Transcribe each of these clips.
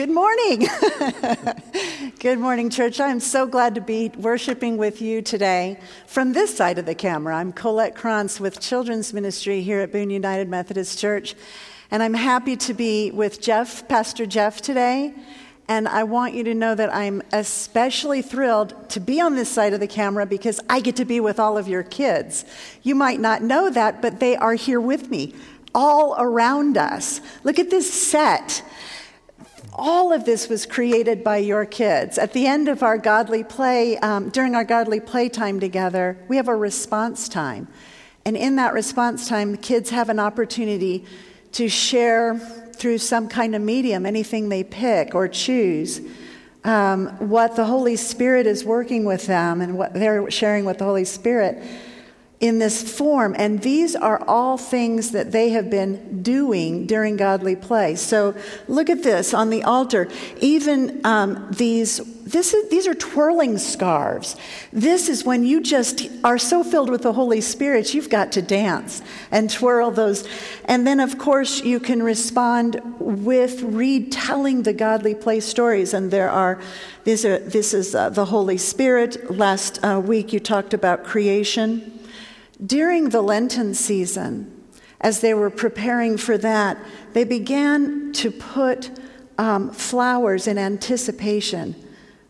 Good morning. Good morning, church. I'm so glad to be worshiping with you today from this side of the camera. I'm Colette Krantz with Children's Ministry here at Boone United Methodist Church, and I'm happy to be with Jeff, Pastor Jeff, today. And I want you to know that I'm especially thrilled to be on this side of the camera because I get to be with all of your kids. You might not know that, but they are here with me, all around us. Look at this set all of this was created by your kids. At the end of our godly play, um, during our godly play time together, we have a response time. And in that response time, the kids have an opportunity to share through some kind of medium, anything they pick or choose, um, what the Holy Spirit is working with them and what they're sharing with the Holy Spirit in this form. And these are all things that they have been doing during godly play. So look at this on the altar. Even um, these, this is, these are twirling scarves. This is when you just are so filled with the Holy Spirit, you've got to dance and twirl those. And then, of course, you can respond with retelling the godly play stories. And there are, these are this is uh, the Holy Spirit. Last uh, week you talked about creation. During the Lenten season, as they were preparing for that, they began to put um, flowers in anticipation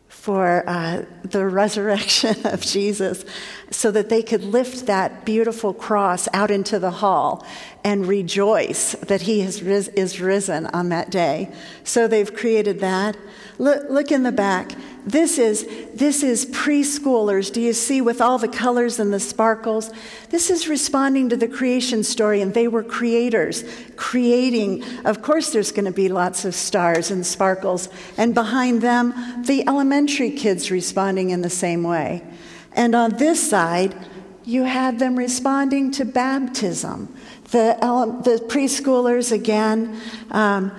for uh, the resurrection of Jesus so that they could lift that beautiful cross out into the hall and rejoice that he ris- is risen on that day. So they've created that. Look in the back. This is, this is preschoolers. Do you see with all the colors and the sparkles? This is responding to the creation story, and they were creators, creating. Of course, there's going to be lots of stars and sparkles, and behind them, the elementary kids responding in the same way. And on this side, you had them responding to baptism. The, the preschoolers, again, um,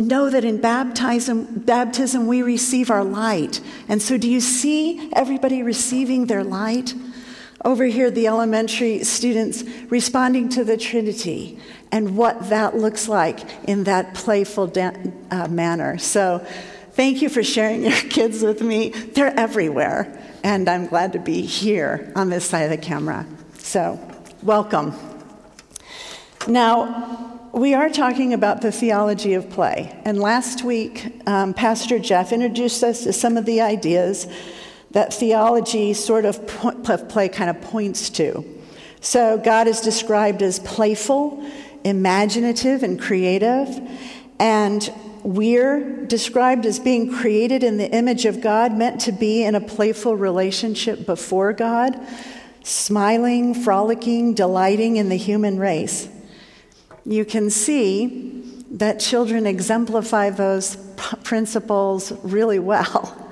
know that in baptism, baptism we receive our light. And so, do you see everybody receiving their light? Over here, the elementary students responding to the Trinity and what that looks like in that playful da- uh, manner. So, thank you for sharing your kids with me. They're everywhere, and I'm glad to be here on this side of the camera. So, welcome. Now, we are talking about the theology of play. And last week, um, Pastor Jeff introduced us to some of the ideas that theology sort of play kind of points to. So, God is described as playful, imaginative, and creative. And we're described as being created in the image of God, meant to be in a playful relationship before God, smiling, frolicking, delighting in the human race you can see that children exemplify those principles really well.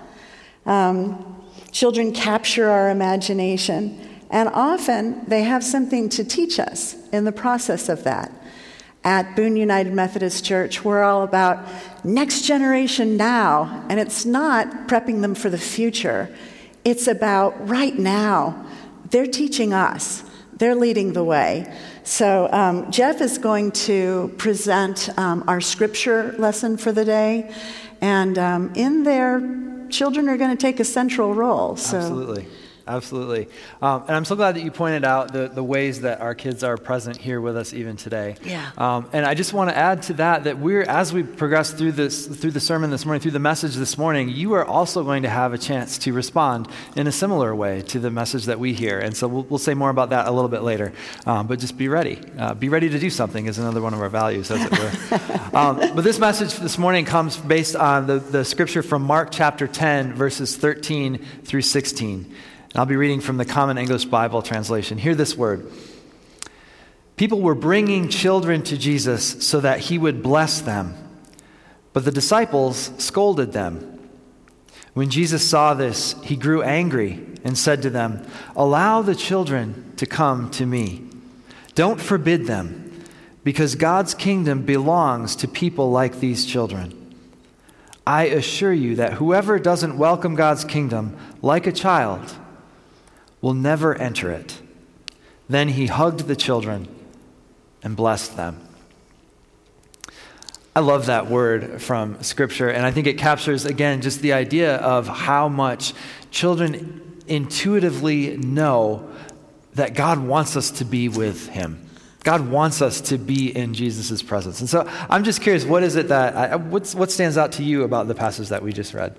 Um, children capture our imagination, and often they have something to teach us in the process of that. At Boone United Methodist Church, we're all about next generation now, and it's not prepping them for the future. It's about right now. They're teaching us, they're leading the way. So, um, Jeff is going to present um, our scripture lesson for the day. And um, in there, children are going to take a central role. So. Absolutely. Absolutely. Um, and I'm so glad that you pointed out the, the ways that our kids are present here with us even today. Yeah. Um, and I just want to add to that that we're, as we progress through this, through the sermon this morning, through the message this morning, you are also going to have a chance to respond in a similar way to the message that we hear. And so we'll, we'll say more about that a little bit later. Um, but just be ready. Uh, be ready to do something is another one of our values, as it were. um, but this message this morning comes based on the, the scripture from Mark chapter 10, verses 13 through 16. I'll be reading from the Common English Bible translation. Hear this word. People were bringing children to Jesus so that he would bless them, but the disciples scolded them. When Jesus saw this, he grew angry and said to them, Allow the children to come to me. Don't forbid them, because God's kingdom belongs to people like these children. I assure you that whoever doesn't welcome God's kingdom like a child, will never enter it. Then he hugged the children and blessed them. I love that word from Scripture, and I think it captures, again, just the idea of how much children intuitively know that God wants us to be with Him. God wants us to be in Jesus' presence. And so I'm just curious, what is it that, I, what stands out to you about the passage that we just read?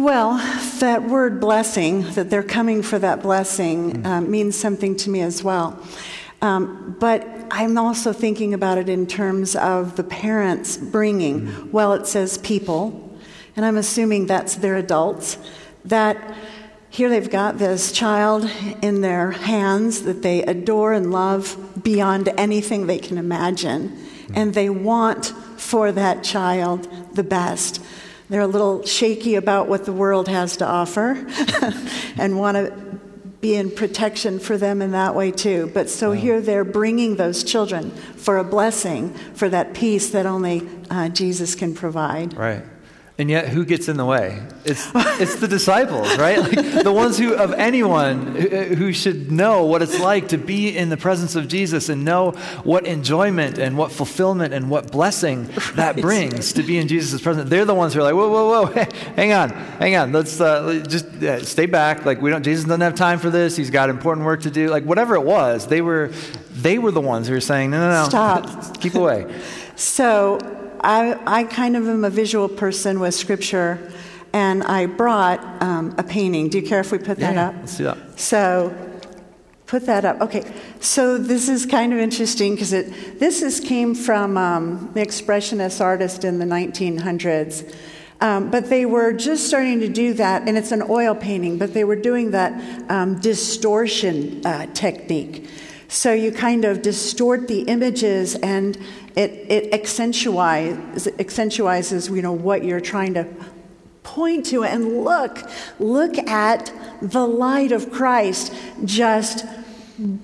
Well, that word blessing, that they're coming for that blessing, mm. um, means something to me as well. Um, but I'm also thinking about it in terms of the parents bringing, mm. well, it says people, and I'm assuming that's their adults, that here they've got this child in their hands that they adore and love beyond anything they can imagine, mm. and they want for that child the best. They're a little shaky about what the world has to offer and want to be in protection for them in that way too. But so wow. here they're bringing those children for a blessing, for that peace that only uh, Jesus can provide. Right. And yet, who gets in the way? It's, it's the disciples, right? Like the ones who, of anyone who should know what it's like to be in the presence of Jesus and know what enjoyment and what fulfillment and what blessing right. that brings to be in Jesus' presence. They're the ones who are like, whoa, whoa, whoa, hang on, hang on. Let's uh, just uh, stay back. Like we don't, Jesus doesn't have time for this. He's got important work to do. Like whatever it was, they were, they were the ones who were saying, no, no, no, stop, keep away. So I, I kind of am a visual person with scripture, and I brought um, a painting. Do you care if we put that yeah, up? Let's see that. So, put that up. Okay. So this is kind of interesting because it this is came from um, the expressionist artist in the 1900s. Um, but they were just starting to do that, and it's an oil painting, but they were doing that um, distortion uh, technique. So you kind of distort the images and it, it accentuates, accentuates you know, what you're trying to point to. And look look at the light of christ just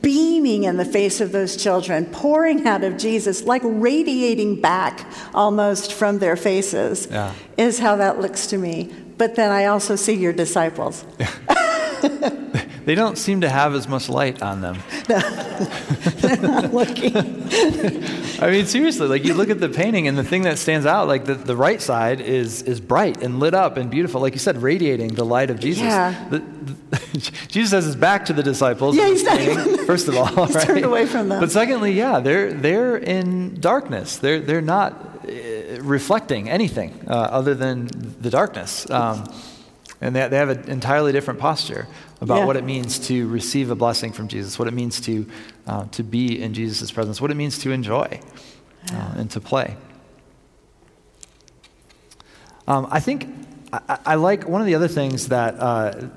beaming in the face of those children pouring out of jesus like radiating back almost from their faces yeah. is how that looks to me. But then i also see your disciples they don't seem to have as much light on them. No, they're not looking. I mean, seriously, like you look at the painting, and the thing that stands out, like the, the right side is is bright and lit up and beautiful, like you said, radiating the light of Jesus. Yeah. The, the, Jesus has his back to the disciples. Yeah, he's not First of all, he's right? turned away from them. But secondly, yeah, they're they're in darkness. They're they're not uh, reflecting anything uh, other than the darkness. Um, and they, they have an entirely different posture about yeah. what it means to receive a blessing from Jesus, what it means to, uh, to be in Jesus' presence, what it means to enjoy uh, and to play. Um, I think I, I, like one of the other things that, uh,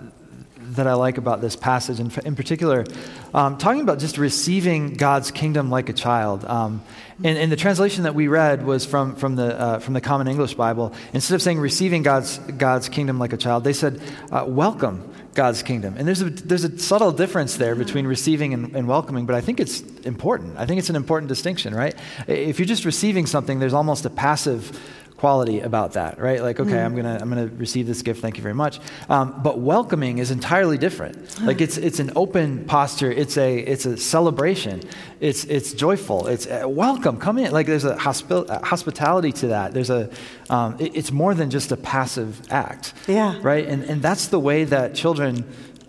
that I like about this passage, in, in particular, um, talking about just receiving God's kingdom like a child. Um, and, and, the translation that we read was from, from, the, uh, from the Common English Bible. Instead of saying receiving God's, God's kingdom like a child, they said, uh, welcome God's kingdom. And there's a, there's a subtle difference there between receiving and, and, welcoming, but I think it's important. I think it's an important distinction, right? If you're just receiving something, there's almost a passive quality about that, right? Like, okay, mm. I'm gonna I'm gonna receive this gift. Thank you very much. Um, but welcoming is entirely different. Like, it's it's an open posture. It's a it's a celebration. It's it's joyful. It's uh, welcome. Come in. Like, there's a hospi- uh, hospitality to that. There's a um, it, it's more than just a passive act. Yeah. Right. And and that's the way that children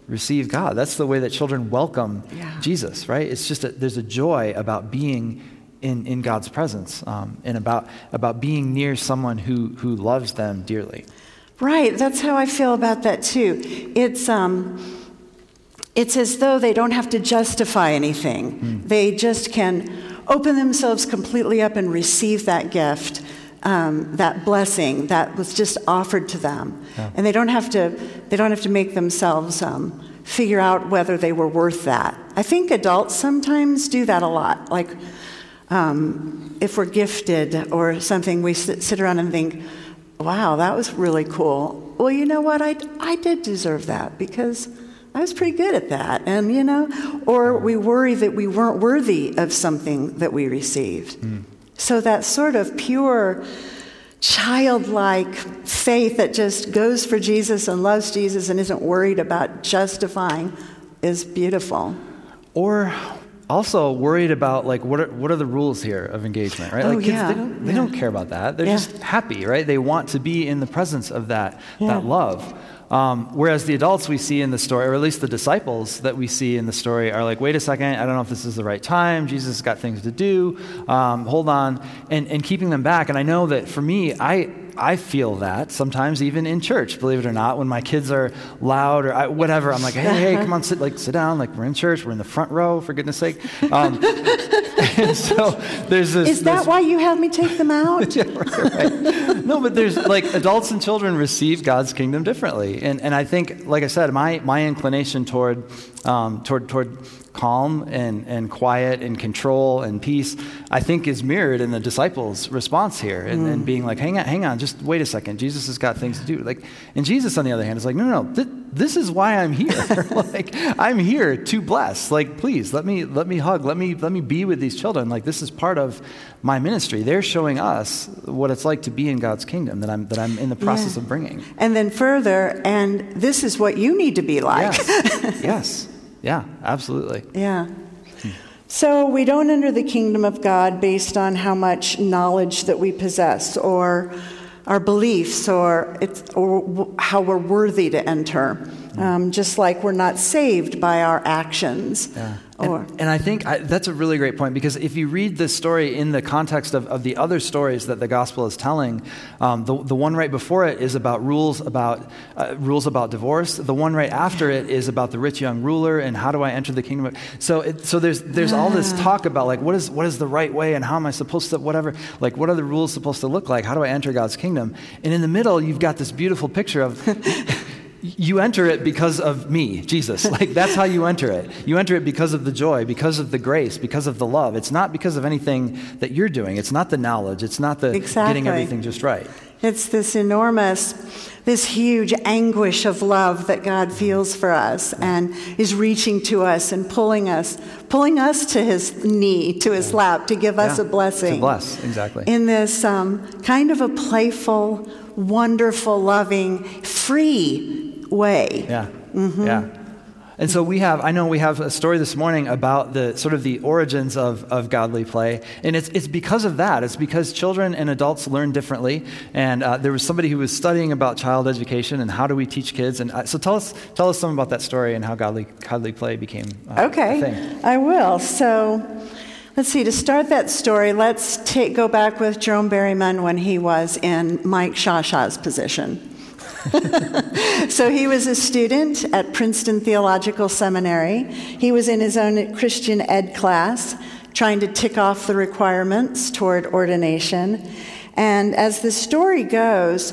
receive God. That's the way that children welcome yeah. Jesus. Right. It's just a, there's a joy about being in, in God's presence um, and about, about being near someone who, who loves them dearly. Right, that's how I feel about that too. It's, um, it's as though they don't have to justify anything, mm. they just can open themselves completely up and receive that gift. Um, that blessing that was just offered to them, yeah. and they don't have to. They don't have to make themselves um, figure out whether they were worth that. I think adults sometimes do that a lot. Like, um, if we're gifted or something, we sit, sit around and think, wow, that was really cool. Well, you know what? I, I did deserve that because I was pretty good at that. And, you know, or we worry that we weren't worthy of something that we received. Mm. So that sort of pure, childlike faith that just goes for Jesus and loves Jesus and isn't worried about justifying is beautiful. Or also worried about like what are, what are the rules here of engagement, right? Oh, like kids, yeah. they, don't, they Yeah. don't care about that. They're Yeah. just happy, right? They want to be in the presence of that that love. Um, whereas the adults we see in the story, or at least the disciples that we see in the story, are like, wait a second, I don't know if this is the right time. Jesus has got things to do. Um, hold on. And, and keeping them back. And I know that for me, I, I feel that sometimes even in church, believe it or not, when my kids are loud or I, whatever, I'm like, hey, hey, come on, sit, like, sit down. Like, we're in church. We're in the front row, for goodness sake. Um, and so there's this. Is that this- why you have me take them out? yeah, right, right. No, but there's like adults and children receive God's kingdom differently, and and I think, like I said, my my inclination toward um, toward toward calm and and quiet and control and peace, I think, is mirrored in the disciples' response here, and, and mm. being like, hang on, hang on, just wait a second, Jesus has got things to do. Like, and Jesus, on the other hand, is like, no, no, no. Th- this is why I'm here. like, I'm here to bless. Like, please let me let me hug. Let me let me be with these children. Like, this is part of my ministry. They're showing us what it's like to be in God's kingdom that I'm that I'm in the process Yeah. of bringing. And then further, and this is what you need to be like. Yes. yes. Yeah. Absolutely. Yeah. So we don't enter the kingdom of God based on how much knowledge that we possess or our beliefs or, or how we're worthy to enter. Um, just like we're not saved by our actions. Yeah. Or, And, and I think I, that's a really great point because if you read this story in the context of, of the other stories that the gospel is telling, um, the, the one right before it is about rules about uh, rules about divorce. The one right after it is about the rich young ruler and how do I enter the kingdom. So it, so there's there's all this talk about like what is what is the right way and how am I supposed to whatever like what are the rules supposed to look like? How do I enter God's kingdom? And in the middle, you've got this beautiful picture of. You enter it because of me, Jesus. Like that's how you enter it. You enter it because of the joy, because of the grace, because of the love. It's not because of anything that you're doing. It's not the knowledge. It's not the Exactly. getting everything just right. It's this enormous, this huge anguish of love that God feels for us and is reaching to us and pulling us, pulling us to his knee, to his lap to give us Yeah, a blessing. To bless, exactly. In this um, kind of a playful, wonderful, loving, free way. Yeah. Mm-hmm. Yeah. And so we have, I know we have a story this morning about the sort of the origins of, of godly play. And it's, it's because of that. It's because children and adults learn differently. And uh, there was somebody who was studying about child education and how do we teach kids. And uh, so tell us, tell us some about that story and how godly, godly play became uh, Okay. I will. So, let's see. To start that story, let's take, go back with Jerome Berryman when he was in Mike Shasha's position. so he was a student at Princeton Theological Seminary. He was in his own Christian ed class, trying to tick off the requirements toward ordination. And as the story goes,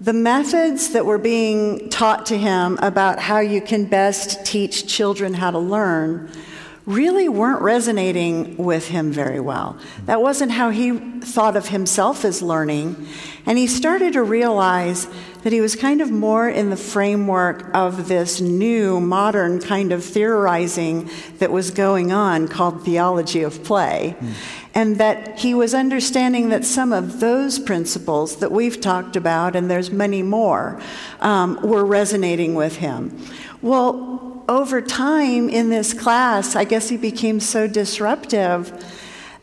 the methods that were being taught to him about how you can best teach children how to learn really weren't resonating with him very well. That wasn't how he thought of himself as learning. And he started to realize that he was kind of more in the framework of this new, modern kind of theorizing that was going on called theology of play. And that he was understanding that some of those principles that we've talked about, and there's many more, um, were resonating with him. Well, over time in this class, I guess he became so disruptive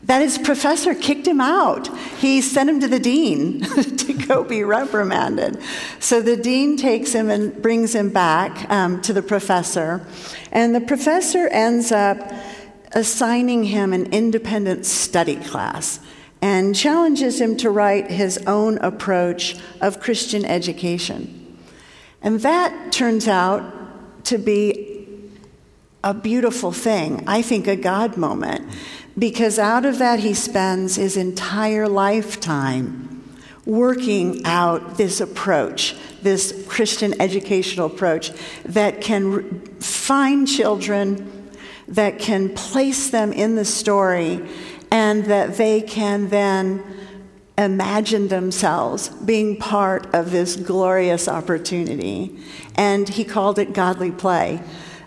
that his professor kicked him out. He sent him to the dean to go be reprimanded. So the dean takes him and brings him back um, to the professor, and the professor ends up assigning him an independent study class and challenges him to write his own approach of Christian education. And that turns out to be a beautiful thing, I think a God moment, because out of that he spends his entire lifetime working out this approach, this Christian educational approach that can find children, that can place them in the story, and that they can then imagine themselves being part of this glorious opportunity. And he called it godly play.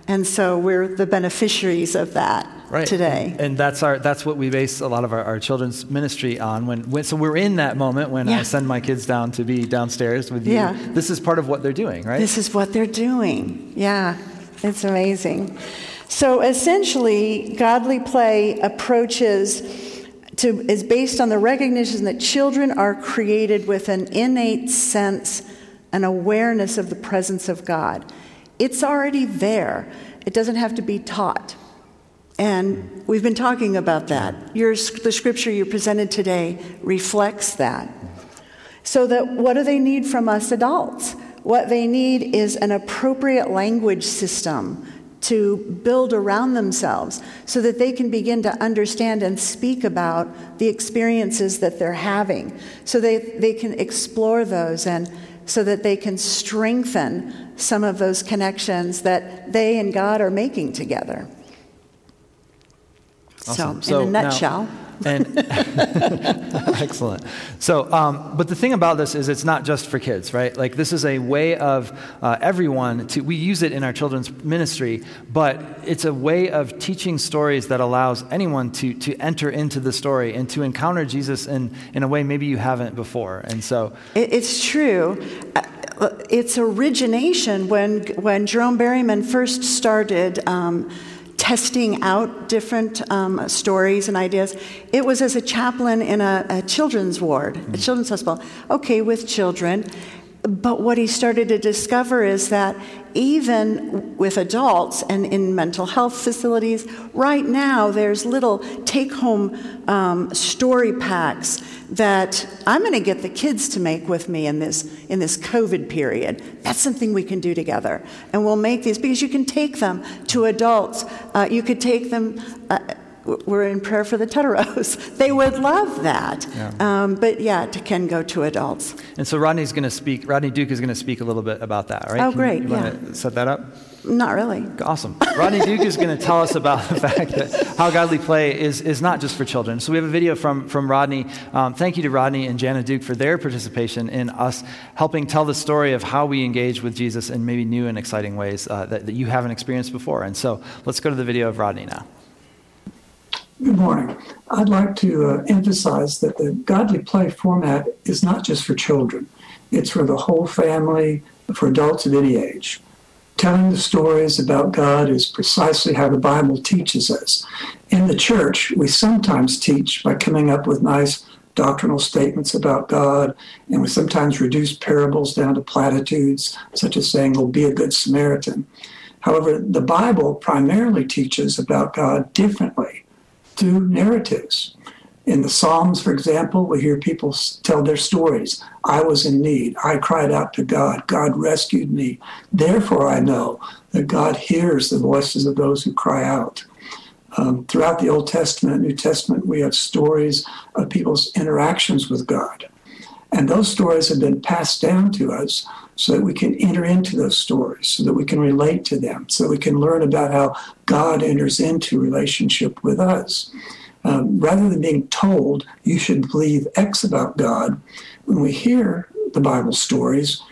And so we're the beneficiaries of that right. today. And, and that's our that's what we base a lot of our, our children's ministry on. When, when so we're in that moment when Yeah. I send my kids down to be downstairs with you. Yeah. This is part of what they're doing, right? This is what they're doing. Yeah, it's amazing. So essentially, godly play approaches to, is based on the recognition that children are created with an innate sense an awareness of the presence of God. It's already there, it doesn't have to be taught. And we've been talking about that. Your, the scripture you presented today reflects that. So, that what do they need from us adults? What they need is an appropriate language system to build around themselves so that they can begin to understand and speak about the experiences that they're having, so they, they can explore those and so that they can strengthen some of those connections that they and God are making together. Awesome. So, in a nutshell. Now, and excellent. So, um, but the thing about this is, it's not just for kids, right? Like this is a way of uh, everyone to. We use it in our children's ministry, but it's a way of teaching stories that allows anyone to to enter into the story and to encounter Jesus in in a way maybe you haven't before. And so, it's true uh, its origination when when Jerome Berryman first started um, testing out different um, stories and ideas. It was as a chaplain in a, a children's ward, a children's hospital. Okay, with children. But what he started to discover is that even with adults and in mental health facilities, right now there's little take home um, story packs that I'm going to get the kids to make with me in this, in this COVID period. That's something we can do together. And we'll make these because you can take them to adults. Uh, you could take them. Uh, we're in prayer for the Teteros. They would love that. Yeah. Um, but yeah, it can go to adults. And so Rodney's going to speak, Rodney Duke is going to speak a little bit about that, right? Oh, can great. You, you yeah. want to set that up? Not really. Awesome. Rodney Duke is going to tell us about the fact that how godly play is, is not just for children. So we have a video from, from Rodney. Um, thank you to Rodney and Jana Duke for their participation in us helping tell the story of how we engage with Jesus in maybe new and exciting ways uh, that, that you haven't experienced before. And so let's go to the video of Rodney now. Good morning. I'd like to uh, emphasize that the godly play format is not just for children, it's for the whole family, for adults of any age. Telling the stories about God is precisely how the Bible teaches us. In the church, we sometimes teach by coming up with nice doctrinal statements about God, and we sometimes reduce parables down to platitudes, such as saying, Well, be a good Samaritan. However, the Bible primarily teaches about God differently through narratives. In the Psalms, for example, we hear people tell their stories. I was in need. I cried out to God. God rescued me. Therefore, I know that God hears the voices of those who cry out. Um, throughout the Old Testament and New Testament, we have stories of people's interactions with God. And those stories have been passed down to us so that we can enter into those stories, so that we can relate to them, so that we can learn about how God enters into relationship with us. Um, rather than being told you should believe X about God, when we hear the Bible stories,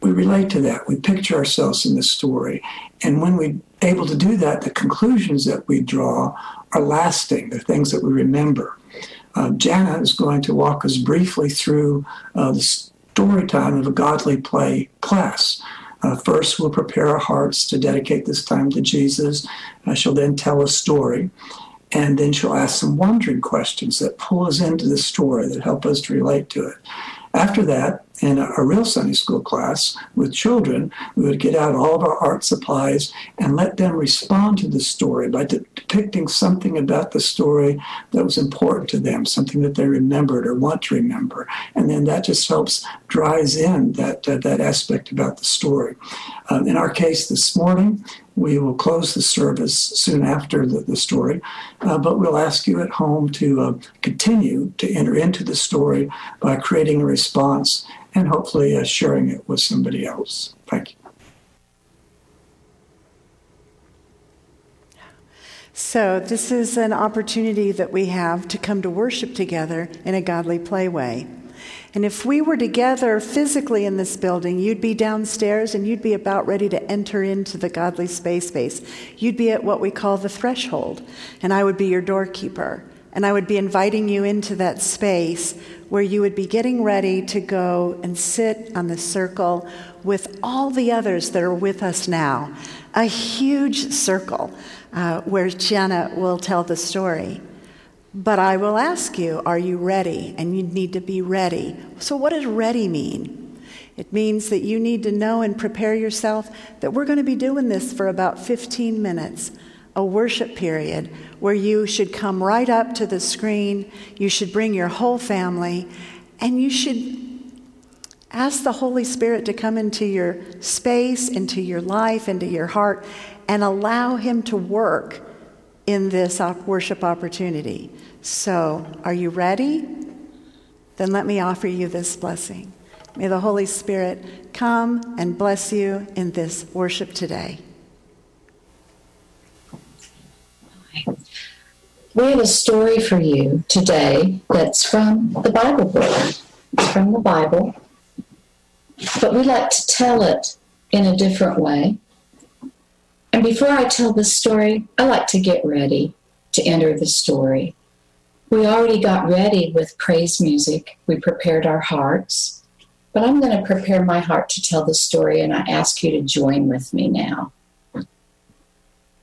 we relate to that. We picture ourselves in the story. And when we're able to do that, the conclusions that we draw are lasting, the things that we remember. Uh, Jana is going to walk us briefly through uh, the story time of a godly play class. Uh, first, we'll prepare our hearts to dedicate this time to Jesus. Uh, she'll then tell a story, and then she'll ask some wondering questions that pull us into the story that help us to relate to it. After that, in a, a, real Sunday school class with children, we would get out all of our art supplies and let them respond to the story by de- depicting something about the story that was important to them, something that they remembered or want to remember. And then that just helps dries in that, uh, that aspect about the story. Um, in our case this morning, we will close the service soon after the, the story, uh, but we'll ask you at home to uh, continue to enter into the story by creating a response and hopefully uh, sharing it with somebody else. Thank you. So, this is an opportunity that we have to come to worship together in a godly play way. And if we were together physically in this building, you'd be downstairs and you'd be about ready to enter into the godly space space. You'd be at what we call the threshold, and I would be your doorkeeper. And I would be inviting you into that space where you would be getting ready to go and sit on the circle with all the others that are with us now. A huge circle. uh, where Jenna will tell the story. But I will ask you, are you ready? And you need to be ready. So, what does ready mean? It means that you need to know and prepare yourself that we're going to be doing this for about 15 minutes, a worship period where you should come right up to the screen, you should bring your whole family, and you should ask the Holy Spirit to come into your space, into your life, into your heart, and allow Him to work in this worship opportunity. So, are you ready? Then let me offer you this blessing. May the Holy Spirit come and bless you in this worship today. We have a story for you today that's from the Bible book. It's from the Bible, but we like to tell it in a different way. And before I tell the story, I like to get ready to enter the story. We already got ready with praise music. We prepared our hearts. But I'm going to prepare my heart to tell the story, and I ask you to join with me now.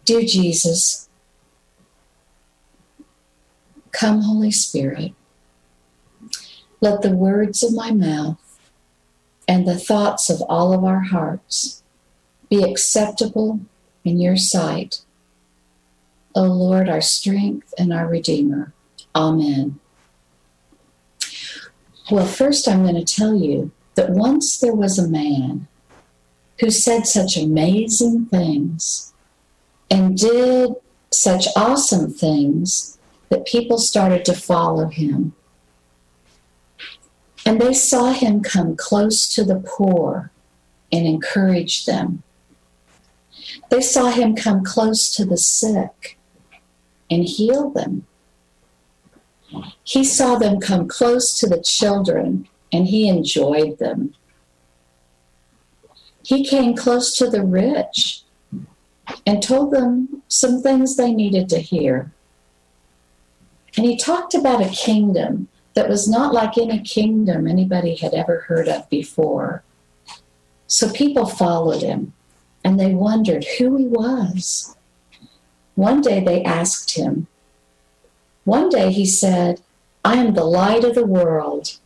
Dear Jesus, come, Holy Spirit. Let the words of my mouth and the thoughts of all of our hearts be acceptable in your sight. O Lord, our strength and our Redeemer. Amen. Well, first, I'm going to tell you that once there was a man who said such amazing things and did such awesome things that people started to follow him. And they saw him come close to the poor and encourage them. They saw him come close to the sick and heal them. He saw them come close to the children and he enjoyed them. He came close to the rich and told them some things they needed to hear. And he talked about a kingdom that was not like any kingdom anybody had ever heard of before. So people followed him and they wondered who he was. One day they asked him. One day he said, I am the light of the world.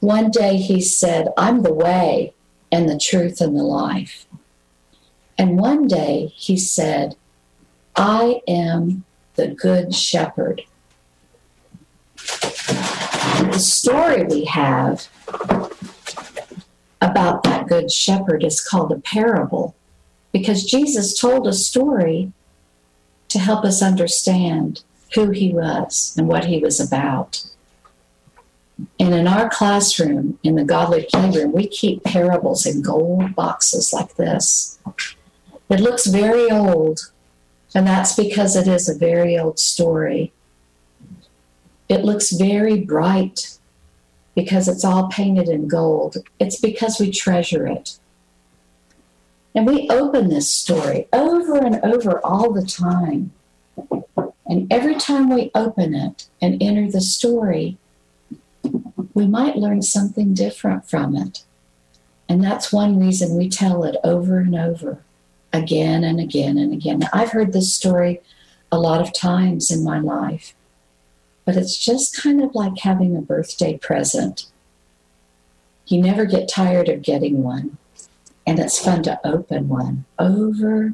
One day he said, I'm the way and the truth and the life. And one day he said, I am the good shepherd. The story we have about that good shepherd is called a parable because Jesus told a story to help us understand who he was and what he was about. And in our classroom, in the Godly Playroom, we keep parables in gold boxes like this. It looks very old, and that's because it is a very old story. It looks very bright because it's all painted in gold. It's because we treasure it. And we open this story over and over all the time. And every time we open it and enter the story, we might learn something different from it. And that's one reason we tell it over and over, again and again and again. I've heard this story a lot of times in my life, but it's just kind of like having a birthday present. You never get tired of getting one, and it's fun to open one over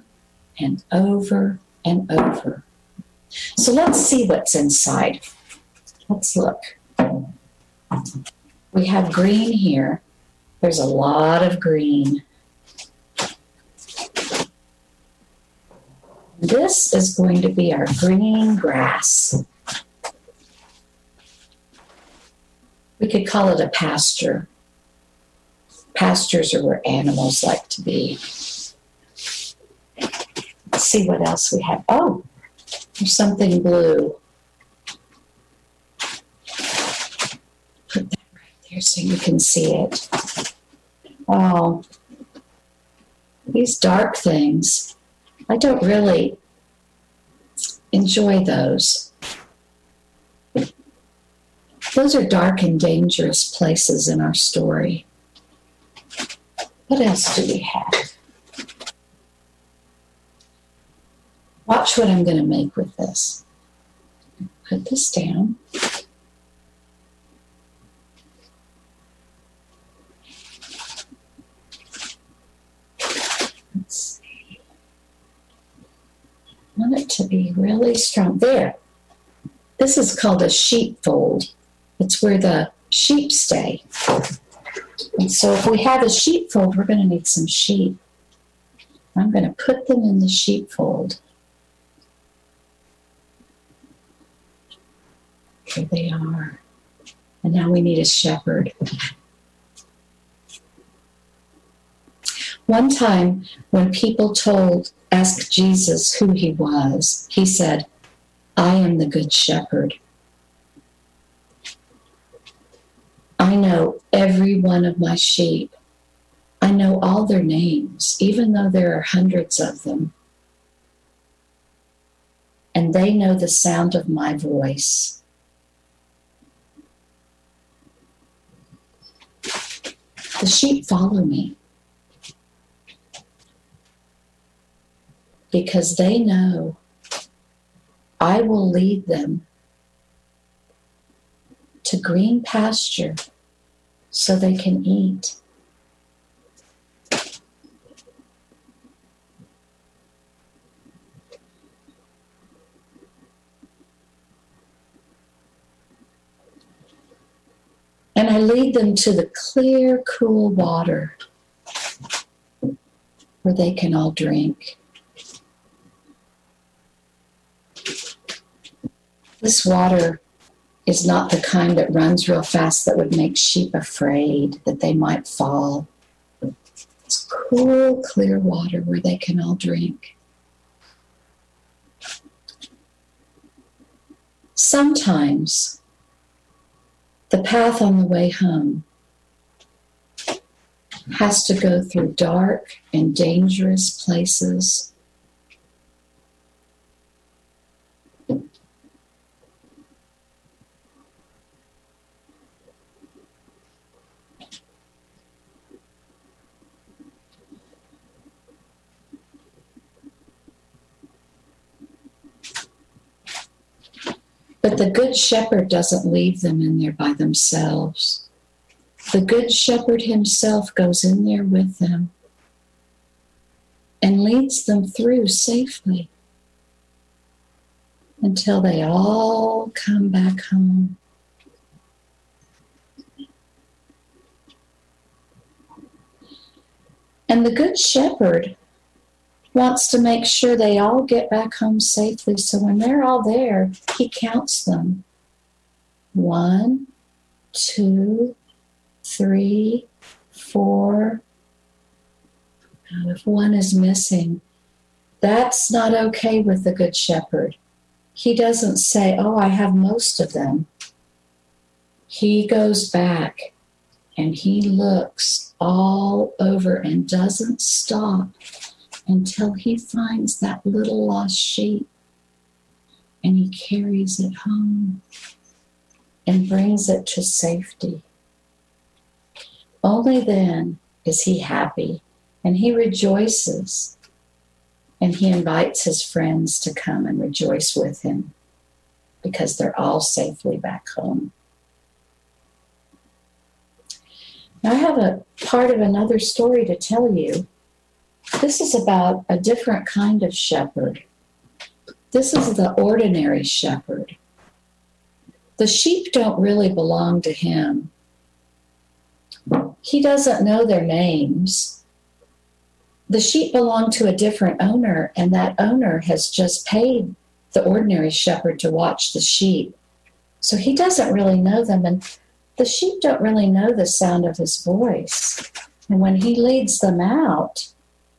and over and over. So let's see what's inside. Let's look. We have green here. There's a lot of green. This is going to be our green grass. We could call it a pasture. Pastures are where animals like to be. Let's see what else we have. Oh, there's something blue. here so you can see it. Oh, these dark things, I don't really enjoy those. Those are dark and dangerous places in our story. What else do we have? Watch what I'm going to make with this. Put this down. Let's see. I want it to be really strong. There. This is called a sheepfold. It's where the sheep stay. And so if we have a sheepfold, we're going to need some sheep. I'm going to put them in the sheepfold. Here they are. And now we need a shepherd. One time, when people told, asked Jesus who he was, he said, I am the good shepherd. I know every one of my sheep. I know all their names, even though there are hundreds of them. And they know the sound of my voice. The sheep follow me because they know I will lead them to green pasture so they can eat. And I lead them to the clear, cool water where they can all drink. This water is not the kind that runs real fast that would make sheep afraid that they might fall. It's cool, clear water where they can all drink. Sometimes the path on the way home has to go through dark and dangerous places But the Good Shepherd doesn't leave them in there by themselves. The Good Shepherd himself goes in there with them and leads them through safely until they all come back home. And the Good Shepherd wants to make sure they all get back home safely. So when they're all there, he counts them. One, two, three, four. And if one is missing, that's not okay with the Good Shepherd. He doesn't say, Oh, I have most of them. He goes back and he looks all over and doesn't stop until he finds that little lost sheep and he carries it home and brings it to safety. Only then is he happy and he rejoices and he invites his friends to come and rejoice with him because they're all safely back home. Now, I have a part of another story to tell you this is about a different kind of shepherd. This is the ordinary shepherd. The sheep don't really belong to him. He doesn't know their names. The sheep belong to a different owner, and that owner has just paid the ordinary shepherd to watch the sheep. So he doesn't really know them, and the sheep don't really know the sound of his voice. And when he leads them out,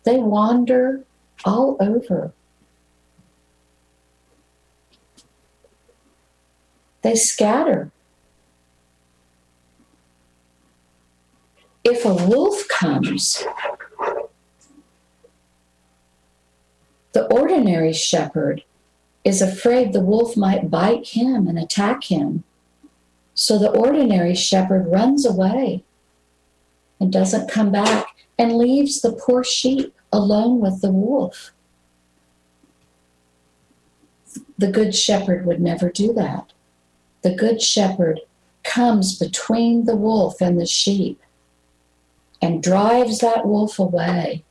they wander all over. They scatter. If a wolf comes, the ordinary shepherd is afraid the wolf might bite him and attack him. So the ordinary shepherd runs away and doesn't come back and leaves the poor sheep alone with the wolf. the Good Shepherd would never do that. The Good Shepherd comes between the wolf and the sheep and drives that wolf away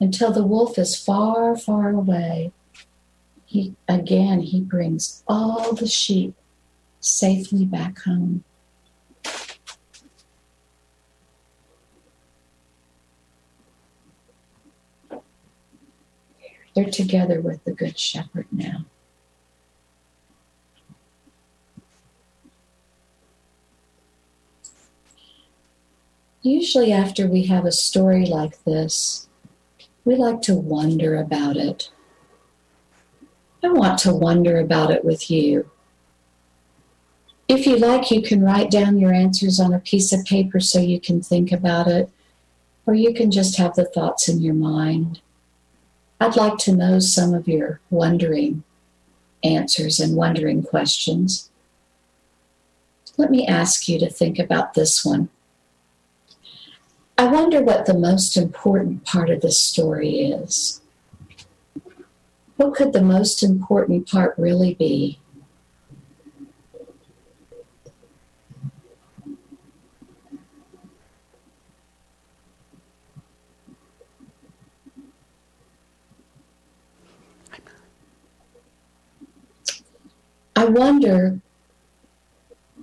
until the wolf is far, far away. He again he brings all the sheep safely back home. They're together with the Good Shepherd now. Usually, after we have a story like this, we like to wonder about it. I want to wonder about it with you. If you like, you can write down your answers on a piece of paper so you can think about it, or you can just have the thoughts in your mind. I'd like to know some of your wondering answers and wondering questions. Let me ask you to think about this one. I wonder what the most important part of this story is. What could the most important part really be? I wonder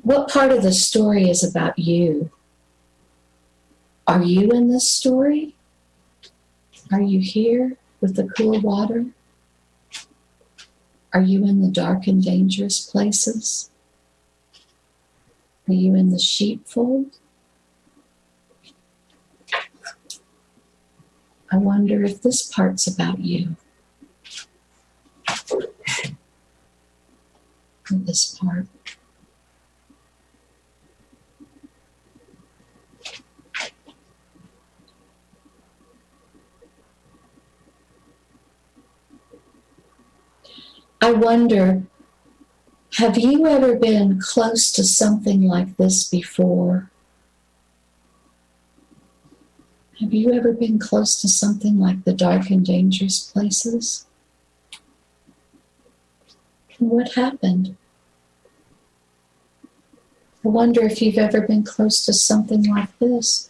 what part of the story is about you. Are you in this story? Are you here with the cool water? Are you in the dark and dangerous places? Are you in the sheepfold? I wonder if this part's about you. This part. I wonder have you ever been close to something like this before? Have you ever been close to something like the dark and dangerous places? What happened? I wonder if you've ever been close to something like this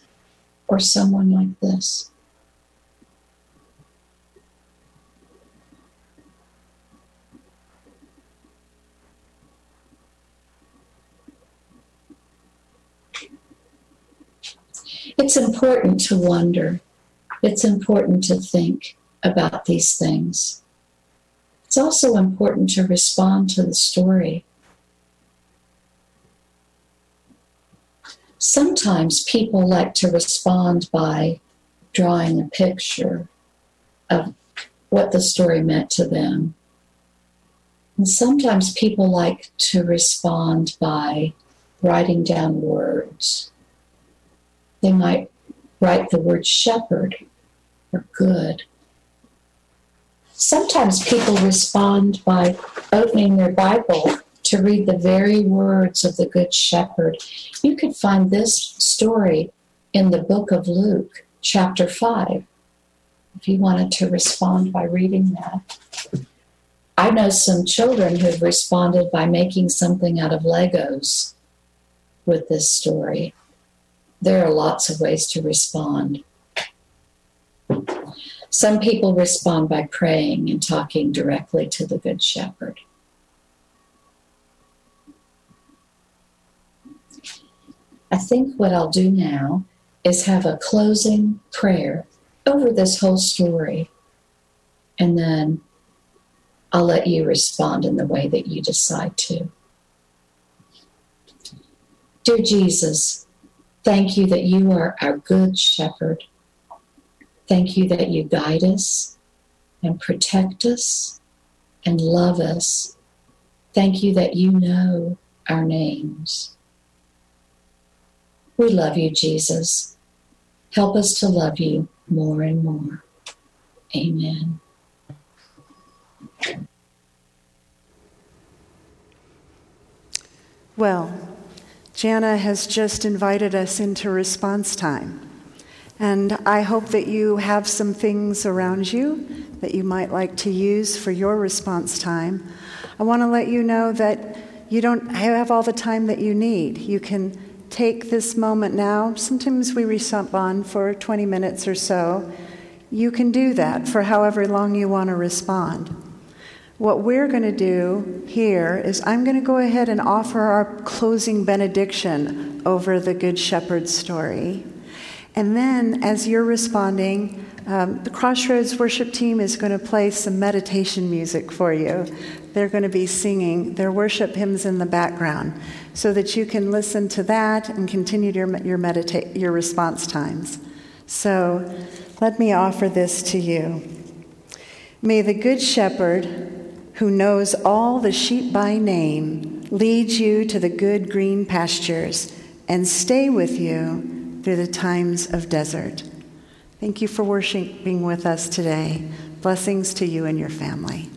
or someone like this. It's important to wonder. It's important to think about these things. It's also important to respond to the story. Sometimes people like to respond by drawing a picture of what the story meant to them. And sometimes people like to respond by writing down words. They might write the word shepherd or good Sometimes people respond by opening their Bible to read the very words of the Good Shepherd. You could find this story in the book of Luke, chapter 5, if you wanted to respond by reading that. I know some children who've responded by making something out of Legos with this story. There are lots of ways to respond. Some people respond by praying and talking directly to the Good Shepherd. I think what I'll do now is have a closing prayer over this whole story, and then I'll let you respond in the way that you decide to. Dear Jesus, thank you that you are our good shepherd Thank you that you guide us and protect us and love us. Thank you that you know our names. We love you, Jesus. Help us to love you more and more. Amen. Well, Jana has just invited us into response time. And I hope that you have some things around you that you might like to use for your response time. I want to let you know that you don't have all the time that you need. You can take this moment now. Sometimes we respond for 20 minutes or so. You can do that for however long you want to respond. What we're going to do here is I'm going to go ahead and offer our closing benediction over the Good Shepherd story. And then, as you're responding, um, the Crossroads worship team is going to play some meditation music for you. They're going to be singing their worship hymns in the background so that you can listen to that and continue your, your, medita- your response times. So, let me offer this to you. May the Good Shepherd, who knows all the sheep by name, lead you to the good green pastures and stay with you through the times of desert. Thank you for worshiping with us today. Blessings to you and your family.